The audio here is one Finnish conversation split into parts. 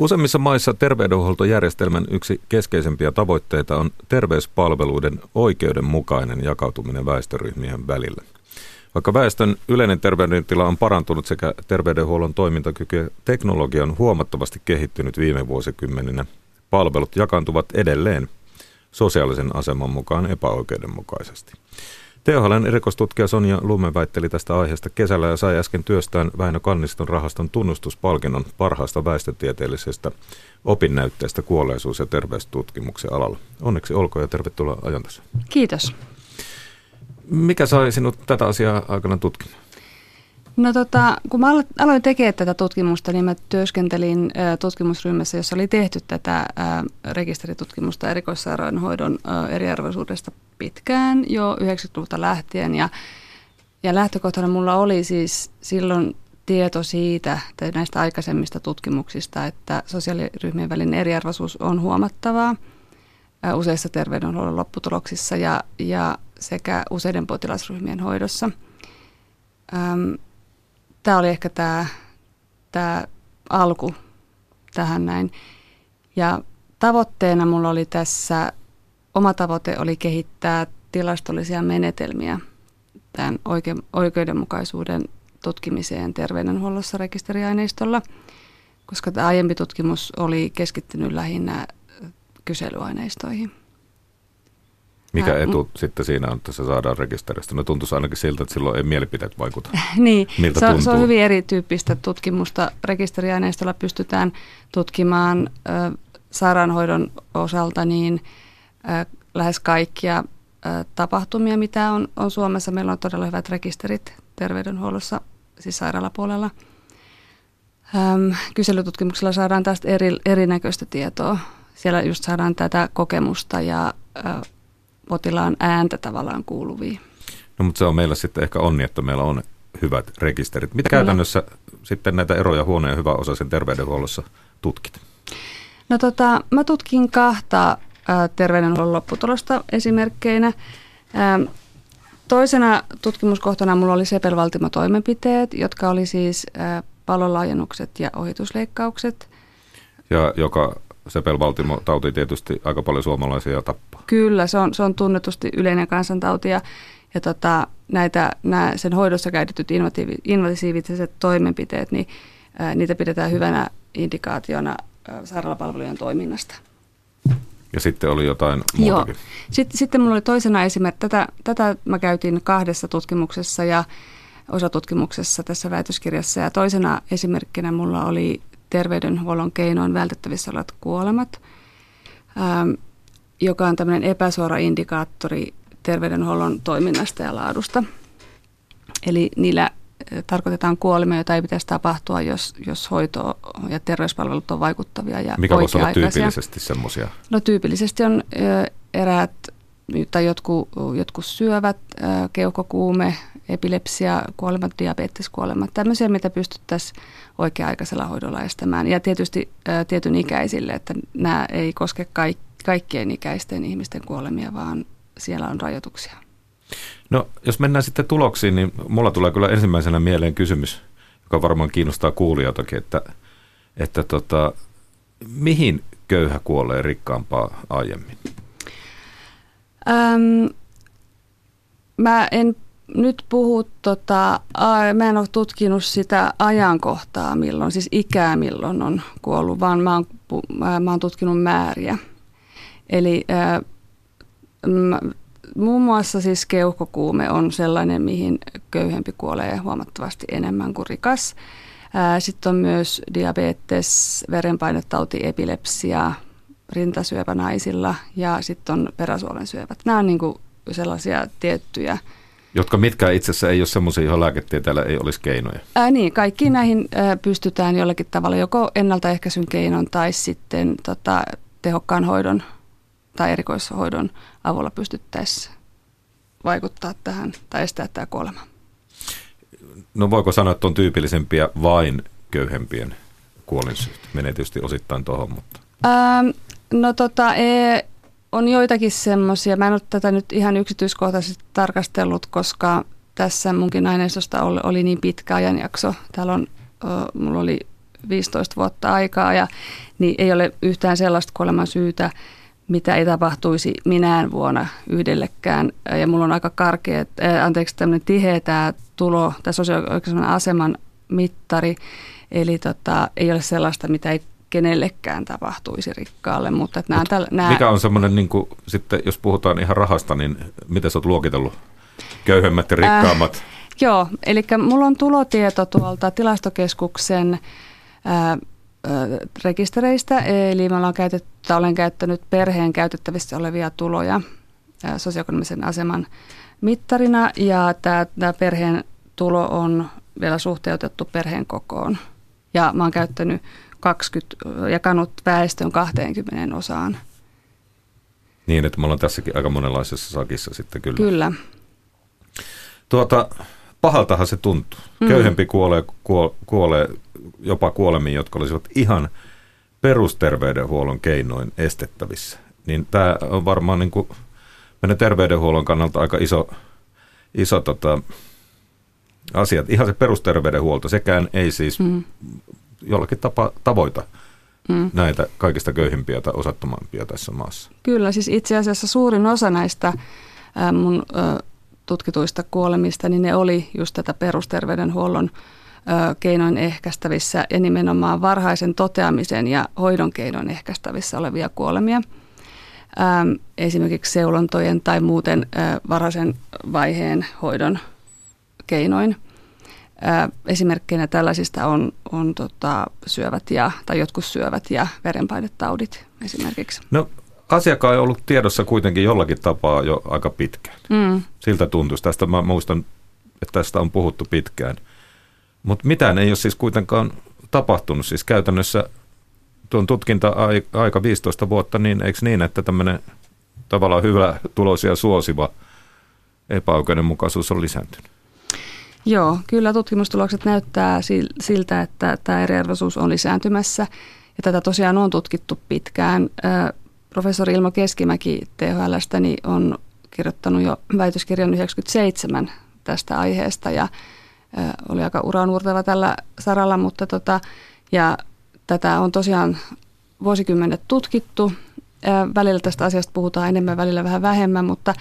Useimmissa maissa terveydenhuoltojärjestelmän yksi keskeisempiä tavoitteita on terveyspalveluiden oikeudenmukainen jakautuminen väestöryhmien välillä. Vaikka väestön yleinen terveydentila on parantunut sekä terveydenhuollon toimintakyky ja teknologia on huomattavasti kehittynyt viime vuosikymmeninä, palvelut jakaantuvat edelleen sosiaalisen aseman mukaan epäoikeudenmukaisesti. THLn erikoistutkija Sonja Lumen väitteli tästä aiheesta kesällä ja sai äsken työstään Väinö Kanniston rahaston tunnustuspalkinnon parhaasta väestötieteellisestä opinnäytteestä kuolleisuus- ja terveystutkimuksen alalla. Onneksi olkoon ja tervetuloa ajantasaan. Kiitos. Mikä sai sinut tätä asiaa aikana tutkimaan? No tota, kun mä aloin tekemään tätä tutkimusta, niin mä työskentelin tutkimusryhmässä, jossa oli tehty tätä rekisteritutkimusta erikoissairaanhoidon eriarvoisuudesta pitkään, jo 90-luvulta lähtien. Ja, ja lähtökohtana mulla oli siis silloin tieto siitä, että näistä aikaisemmista tutkimuksista, että sosiaaliryhmien välinen eriarvoisuus on huomattavaa useissa terveydenhuollon lopputuloksissa ja, ja sekä useiden potilasryhmien hoidossa. Tämä oli ehkä tämä, tämä alku tähän näin. Ja tavoitteena mulla oli tässä, oma tavoite oli kehittää tilastollisia menetelmiä tämän oikeudenmukaisuuden tutkimiseen terveydenhuollossa rekisteriaineistolla, koska tämä aiempi tutkimus oli keskittynyt lähinnä kyselyaineistoihin. Mikä etu äh, sitten siinä on, että se saadaan rekisteristä? No tuntuisi ainakin siltä, että silloin ei mielipiteet vaikuta. niin, Miltä se, on, se on hyvin erityyppistä tutkimusta. Rekisteriaineistolla pystytään tutkimaan ö, sairaanhoidon osalta niin ö, lähes kaikkia ö, tapahtumia, mitä on, on Suomessa. Meillä on todella hyvät rekisterit terveydenhuollossa, siis sairaalapuolella. Öm, kyselytutkimuksella saadaan tästä eri, erinäköistä tietoa. Siellä just saadaan tätä kokemusta ja ö, potilaan ääntä tavallaan kuuluviin. No mutta se on meillä sitten ehkä onni, että meillä on hyvät rekisterit. Mitä Kyllä. käytännössä sitten näitä eroja huoneen hyvä osa sen terveydenhuollossa tutkit? No tota, mä tutkin kahta terveydenhuollon lopputulosta esimerkkeinä. Toisena tutkimuskohtana mulla oli sepelvaltimotoimenpiteet, jotka oli siis palolaajennukset ja ohitusleikkaukset. Ja joka sepelvaltimotauti tietysti aika paljon suomalaisia tappaa. Kyllä, se on, se on tunnetusti yleinen kansantauti ja, ja tota, näitä, nämä sen hoidossa käytetyt invasiiviset toimenpiteet, niin ää, niitä pidetään hyvänä indikaationa ää, sairaalapalvelujen toiminnasta. Ja sitten oli jotain muutakin. Joo. Sitten, sitten minulla oli toisena esimerkki, tätä, tätä mä käytin kahdessa tutkimuksessa ja osatutkimuksessa tässä väitöskirjassa. Ja toisena esimerkkinä mulla oli terveydenhuollon keinoin vältettävissä olevat kuolemat, ähm, joka on tämmöinen epäsuora indikaattori terveydenhuollon toiminnasta ja laadusta. Eli niillä äh, tarkoitetaan kuolemia, joita ei pitäisi tapahtua, jos, jos hoito ja terveyspalvelut on vaikuttavia ja Mikä voisi olla tyypillisesti semmoisia? No tyypillisesti on äh, eräät tai jotkut, jotkut syövät, äh, keuhkokuume, epilepsia, kuolemat, diabeteskuolemat, tämmöisiä, mitä pystyttäisiin oikea-aikaisella hoidolla estämään. Ja tietysti ää, tietyn ikäisille, että nämä ei koske kaik- kaikkien ikäisten ihmisten kuolemia, vaan siellä on rajoituksia. No, jos mennään sitten tuloksiin, niin mulla tulee kyllä ensimmäisenä mieleen kysymys, joka varmaan kiinnostaa kuulijoitakin, että, että tota, mihin köyhä kuolee rikkaampaa aiemmin? Öm, mä en nyt puhu, tota, mä en ole tutkinut sitä ajankohtaa milloin, siis ikää milloin on kuollut, vaan mä oon, mä oon tutkinut määriä. Eli ää, muun muassa siis keuhkokuume on sellainen, mihin köyhempi kuolee huomattavasti enemmän kuin rikas. Sitten on myös diabetes, verenpainetauti, epilepsia, rintasyöpä naisilla ja sitten on peräsuolensyövät. Nämä on niin kuin sellaisia tiettyjä jotka mitkä itse asiassa ei ole sellaisia, joihin lääketieteellä ei olisi keinoja. Ää, niin, kaikki näihin ää, pystytään jollakin tavalla joko ennaltaehkäisyn keinon tai sitten tota, tehokkaan hoidon tai erikoishoidon avulla pystyttäisiin vaikuttaa tähän tai estää tämä kuolema. No voiko sanoa, että on tyypillisempiä vain köyhempien kuolinsyyt? Menee tietysti osittain tuohon, mutta... Ähm, no tota, ei, on joitakin semmoisia, mä en ole tätä nyt ihan yksityiskohtaisesti tarkastellut, koska tässä munkin aineistosta oli, oli niin pitkä ajanjakso. Täällä on, mulla oli 15 vuotta aikaa ja niin ei ole yhtään sellaista kuoleman syytä, mitä ei tapahtuisi minään vuonna yhdellekään. Ja mulla on aika karkea, anteeksi, tämmöinen tiheä tämä tulo, tai sosioekonomisen aseman mittari, eli tota, ei ole sellaista, mitä ei kenellekään tapahtuisi rikkaalle. Mutta nämä, Mut täl, nämä... Mikä on semmoinen, niin kuin, sitten jos puhutaan ihan rahasta, niin miten sä oot luokitellut köyhemmät ja rikkaammat? Äh, joo, eli mulla on tulotieto tuolta tilastokeskuksen äh, rekistereistä, eli mä olen, käytetty, olen käyttänyt perheen käytettävissä olevia tuloja sosioekonomisen aseman mittarina, ja tämä, tämä perheen tulo on vielä suhteutettu perheen kokoon. Ja mä oon käyttänyt 20, jakanut väestön 20 osaan. Niin, että me ollaan tässäkin aika monenlaisessa sakissa sitten kyllä. Kyllä. Tuota, pahaltahan se tuntuu. Mm. Köyhempi kuolee, kuolee jopa kuolemiin, jotka olisivat ihan perusterveydenhuollon keinoin estettävissä. Niin tämä on varmaan niin kuin meidän terveydenhuollon kannalta aika iso, iso tota, asia. Ihan se perusterveydenhuolto, sekään ei siis mm. Jollakin tapa tavoita mm. näitä kaikista köyhimpiä tai osattomampia tässä maassa. Kyllä, siis itse asiassa suurin osa näistä mun tutkituista kuolemista, niin ne oli just tätä perusterveydenhuollon keinoin ehkäistävissä ja nimenomaan varhaisen toteamisen ja hoidon keinoin ehkäistävissä olevia kuolemia. Esimerkiksi seulontojen tai muuten varhaisen vaiheen hoidon keinoin. Esimerkkeinä tällaisista on, on tota, syövät ja, tai jotkut syövät ja verenpainetaudit esimerkiksi. No asiakkaan on ollut tiedossa kuitenkin jollakin tapaa jo aika pitkään. Mm. Siltä tuntuisi. Tästä mä muistan, että tästä on puhuttu pitkään. Mutta mitään ei ole siis kuitenkaan tapahtunut. Siis käytännössä tuon tutkinta-aika 15 vuotta, niin eikö niin, että tämmöinen tavallaan hyvä tulosia suosiva epäoikeudenmukaisuus on lisääntynyt? Joo, kyllä tutkimustulokset näyttää siltä, että tämä eriarvoisuus on lisääntymässä. Ja tätä tosiaan on tutkittu pitkään. Professori Ilmo Keskimäki THLstä niin on kirjoittanut jo väitöskirjan 97 tästä aiheesta ja oli aika uranuurtava tällä saralla, mutta tota, ja tätä on tosiaan vuosikymmenet tutkittu. Välillä tästä asiasta puhutaan enemmän, välillä vähän vähemmän, mutta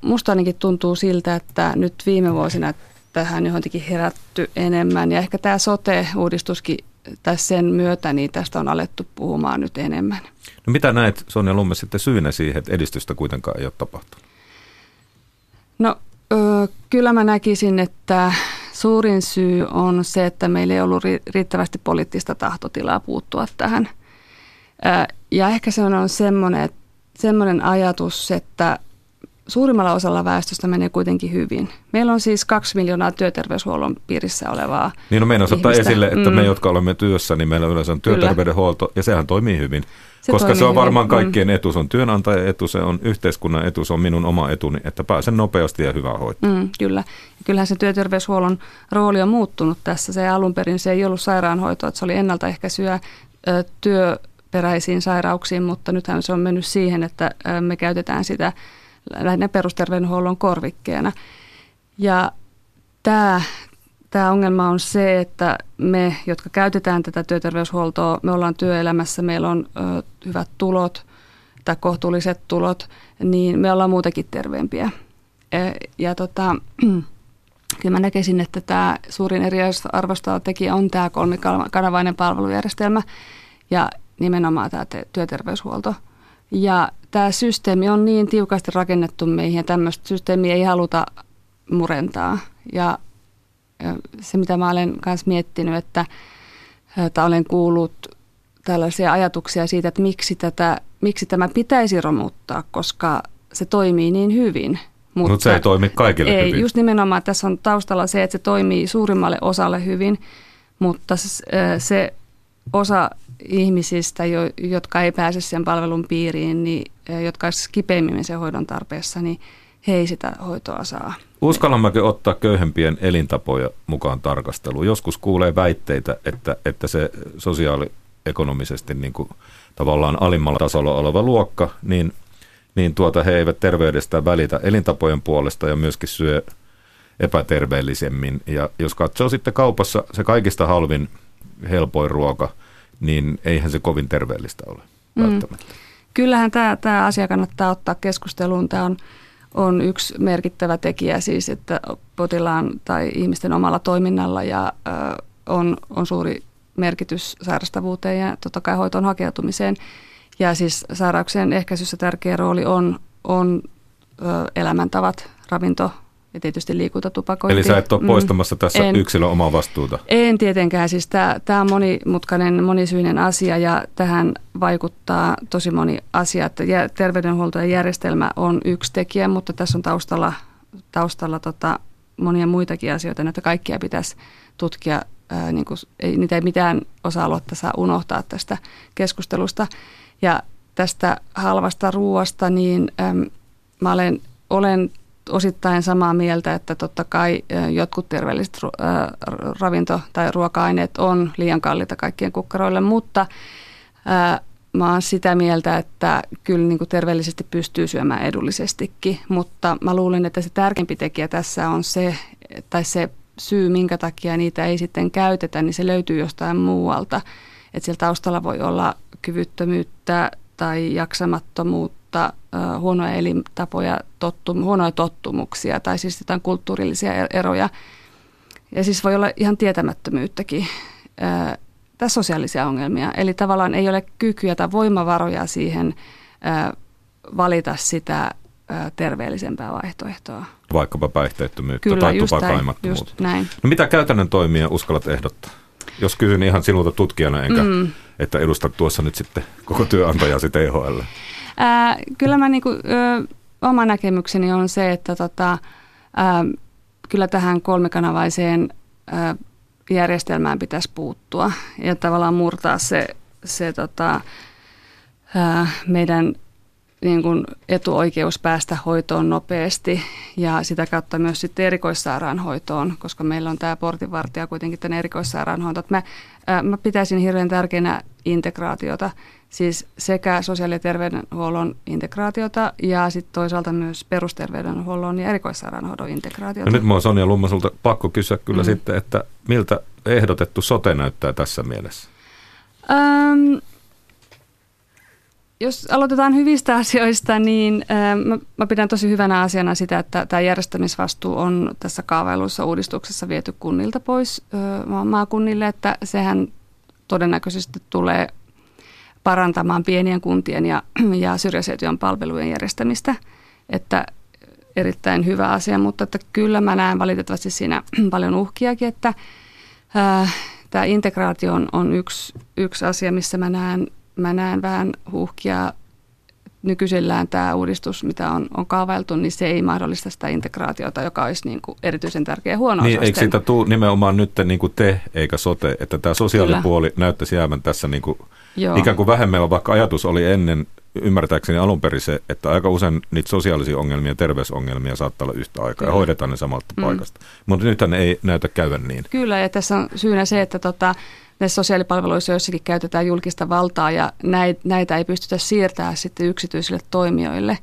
musta ainakin tuntuu siltä, että nyt viime vuosina tähän johonkin herätty enemmän. Ja ehkä tämä sote-uudistuskin tässä sen myötä, niin tästä on alettu puhumaan nyt enemmän. No mitä näet Sonja Lumme sitten syynä siihen, että edistystä kuitenkaan ei ole tapahtunut? No ö, kyllä mä näkisin, että suurin syy on se, että meillä ei ollut riittävästi poliittista tahtotilaa puuttua tähän. Ja ehkä se on semmoinen, semmoinen ajatus, että suurimmalla osalla väestöstä menee kuitenkin hyvin. Meillä on siis kaksi miljoonaa työterveyshuollon piirissä olevaa Niin no meidän ottaa esille, että mm. me, jotka olemme työssä, niin meillä yleensä on työterveydenhuolto ja sehän toimii hyvin. Se koska se on hyvin. varmaan mm. kaikkien mm. etu, se on työnantajan etu, se on yhteiskunnan etu, se on minun oma etuni, että pääsen nopeasti ja hyvää hoitoon. Mm, kyllä. Kyllähän se työterveyshuollon rooli on muuttunut tässä. Se alun perin se ei ollut sairaanhoitoa, että se oli ennaltaehkäisyä työperäisiin sairauksiin, mutta nythän se on mennyt siihen, että me käytetään sitä – lähinnä perusterveydenhuollon korvikkeena. Ja tämä, tämä ongelma on se, että me, jotka käytetään tätä työterveyshuoltoa, me ollaan työelämässä, meillä on ö, hyvät tulot tai kohtuulliset tulot, niin me ollaan muutenkin terveempiä. E, ja tota, kyllä mä näkisin, että tämä suurin eri arvostava tekijä on tämä kolmikanavainen palvelujärjestelmä ja nimenomaan tämä työterveyshuolto. Ja tämä systeemi on niin tiukasti rakennettu meihin ja tämmöistä systeemiä ei haluta murentaa. Ja, ja se, mitä mä olen myös miettinyt, että, että olen kuullut tällaisia ajatuksia siitä, että miksi, tätä, miksi tämä pitäisi romuttaa, koska se toimii niin hyvin. Mutta Mut se ei toimi kaikille ei, hyvin. Just nimenomaan tässä on taustalla se, että se toimii suurimmalle osalle hyvin, mutta se, se osa ihmisistä, jo, jotka ei pääse sen palvelun piiriin, niin, jotka olisivat kipeimmin sen hoidon tarpeessa, niin he ei sitä hoitoa saa. Uskallammekin ottaa köyhempien elintapoja mukaan tarkasteluun? Joskus kuulee väitteitä, että, että se sosiaaliekonomisesti niin kuin tavallaan alimmalla tasolla oleva luokka, niin, niin tuota he eivät terveydestä välitä elintapojen puolesta ja myöskin syö epäterveellisemmin. Ja jos katsoo sitten kaupassa se kaikista halvin helpoin ruoka, niin eihän se kovin terveellistä ole mm. välttämättä. Kyllähän tämä, tämä asia kannattaa ottaa keskusteluun. Tämä on, on yksi merkittävä tekijä siis, että potilaan tai ihmisten omalla toiminnalla ja ö, on, on suuri merkitys sairastavuuteen ja totta kai hoitoon hakeutumiseen. Ja siis sairauksien ehkäisyssä tärkeä rooli on, on ö, elämäntavat, ravinto ja tietysti liikuntatupakointi. Eli sä et ole mm. poistamassa mm, tässä en, yksilön omaa vastuuta? En tietenkään. Siis tämä on monimutkainen, monisyinen asia ja tähän vaikuttaa tosi moni asia. Että terveydenhuoltojärjestelmä on yksi tekijä, mutta tässä on taustalla, taustalla tota, monia muitakin asioita, että kaikkia pitäisi tutkia. Ää, niin kuin, ei, niitä ei mitään osa-aluetta saa unohtaa tästä keskustelusta. Ja tästä halvasta ruoasta, niin äm, mä olen, olen osittain samaa mieltä, että totta kai jotkut terveelliset ravinto- tai ruoka-aineet on liian kalliita kaikkien kukkaroille, mutta mä oon sitä mieltä, että kyllä niin kuin terveellisesti pystyy syömään edullisestikin, mutta mä luulen, että se tärkeimpi tekijä tässä on se, tai se syy, minkä takia niitä ei sitten käytetä, niin se löytyy jostain muualta. Että siellä taustalla voi olla kyvyttömyyttä tai jaksamattomuutta mutta huonoja elintapoja, tottum, huonoja tottumuksia tai siis jotain kulttuurillisia eroja. Ja siis voi olla ihan tietämättömyyttäkin tai sosiaalisia ongelmia. Eli tavallaan ei ole kykyä tai voimavaroja siihen valita sitä terveellisempää vaihtoehtoa. Vaikkapa päihteettömyyttä Kyllä, tai tupakaimattomuutta. No mitä käytännön toimia uskallat ehdottaa? Jos kysyn ihan sinulta tutkijana, enkä mm. että edustat tuossa nyt sitten koko työnantajasi THL. Ää, kyllä mä niinku, ö, oma näkemykseni on se, että tota, ää, kyllä tähän kolmikanavaiseen ää, järjestelmään pitäisi puuttua ja tavallaan murtaa se, se tota, ää, meidän niin kuin etuoikeus päästä hoitoon nopeasti ja sitä kautta myös sitten erikoissairaanhoitoon, koska meillä on tämä portinvartija kuitenkin tänne erikoissairaanhoitoon. Mä, mä pitäisin hirveän tärkeänä integraatiota, siis sekä sosiaali- ja terveydenhuollon integraatiota ja sitten toisaalta myös perusterveydenhuollon ja erikoissairaanhoidon integraatiota. No nyt mä oon Sonja Lummasulta pakko kysyä kyllä mm. sitten, että miltä ehdotettu sote näyttää tässä mielessä? Ähm, jos aloitetaan hyvistä asioista, niin mä, mä pidän tosi hyvänä asiana sitä, että tämä järjestämisvastuu on tässä kaavailuissa uudistuksessa viety kunnilta pois maakunnille, että sehän todennäköisesti tulee parantamaan pienien kuntien ja, ja syrjäseutujen palvelujen järjestämistä, että erittäin hyvä asia, mutta että kyllä mä näen valitettavasti siinä paljon uhkiakin, että ää, tämä integraatio on, on yksi, yksi asia, missä mä näen mä näen vähän huhkia nykyisellään tämä uudistus, mitä on, on kaavailtu, niin se ei mahdollista sitä integraatiota, joka olisi niin kuin erityisen tärkeä huono Niin, eikö siitä tule nimenomaan nyt niin kuin te eikä sote, että tämä sosiaalipuoli Kyllä. näyttäisi jäävän tässä niin kuin ikään kuin vähemmällä, vaikka ajatus oli ennen ymmärtääkseni alun perin se, että aika usein niitä sosiaalisia ongelmia ja terveysongelmia saattaa olla yhtä aikaa Kyllä. ja hoidetaan ne samalta mm. paikasta. Mutta nythän ei näytä käyvän niin. Kyllä, ja tässä on syynä se, että tota, näissä sosiaalipalveluissa joissakin käytetään julkista valtaa ja näitä ei pystytä siirtämään sitten yksityisille toimijoille.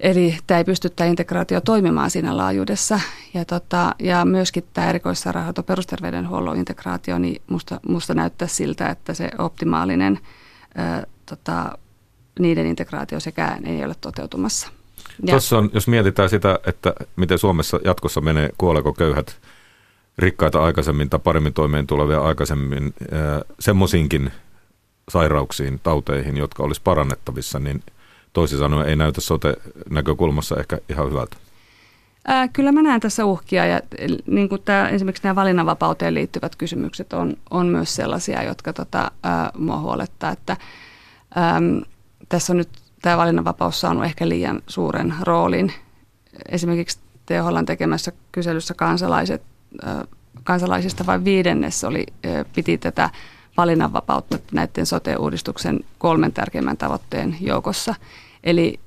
Eli tämä ei pysty tämä integraatio toimimaan siinä laajuudessa. Ja, tota, ja myöskin tämä erikoissairaanhoito perusterveydenhuollon integraatio, niin musta, musta näyttää siltä, että se optimaalinen ää, tota, niiden integraatio sekään ei ole toteutumassa. Tuossa on, jos mietitään sitä, että miten Suomessa jatkossa menee, kuoleeko köyhät rikkaita aikaisemmin tai paremmin toimeen tulevia aikaisemmin semmoisiinkin sairauksiin, tauteihin, jotka olisi parannettavissa, niin toisin sanoen ei näytä sote-näkökulmassa ehkä ihan hyvältä. Ää, kyllä mä näen tässä uhkia ja niin kuin tämä, esimerkiksi nämä valinnanvapauteen liittyvät kysymykset on, on myös sellaisia, jotka tota, ää, mua huolettaa, että äm, tässä on nyt tämä valinnanvapaus saanut ehkä liian suuren roolin. Esimerkiksi THL tekemässä kyselyssä kansalaiset kansalaisista vain viidennes oli, piti tätä valinnanvapautta näiden sote-uudistuksen kolmen tärkeimmän tavoitteen joukossa. Eli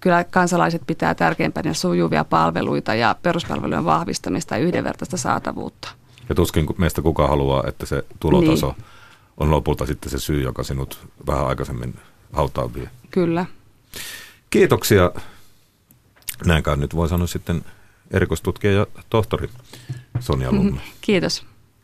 kyllä kansalaiset pitää tärkeimpänä sujuvia palveluita ja peruspalvelujen vahvistamista ja yhdenvertaista saatavuutta. Ja tuskin meistä kuka haluaa, että se tulotaso niin. on lopulta sitten se syy, joka sinut vähän aikaisemmin hautaan vie. Kyllä. Kiitoksia. Näinkään nyt voi sanoa sitten erikoistutkija ja tohtori Sonja Lumme. Kiitos.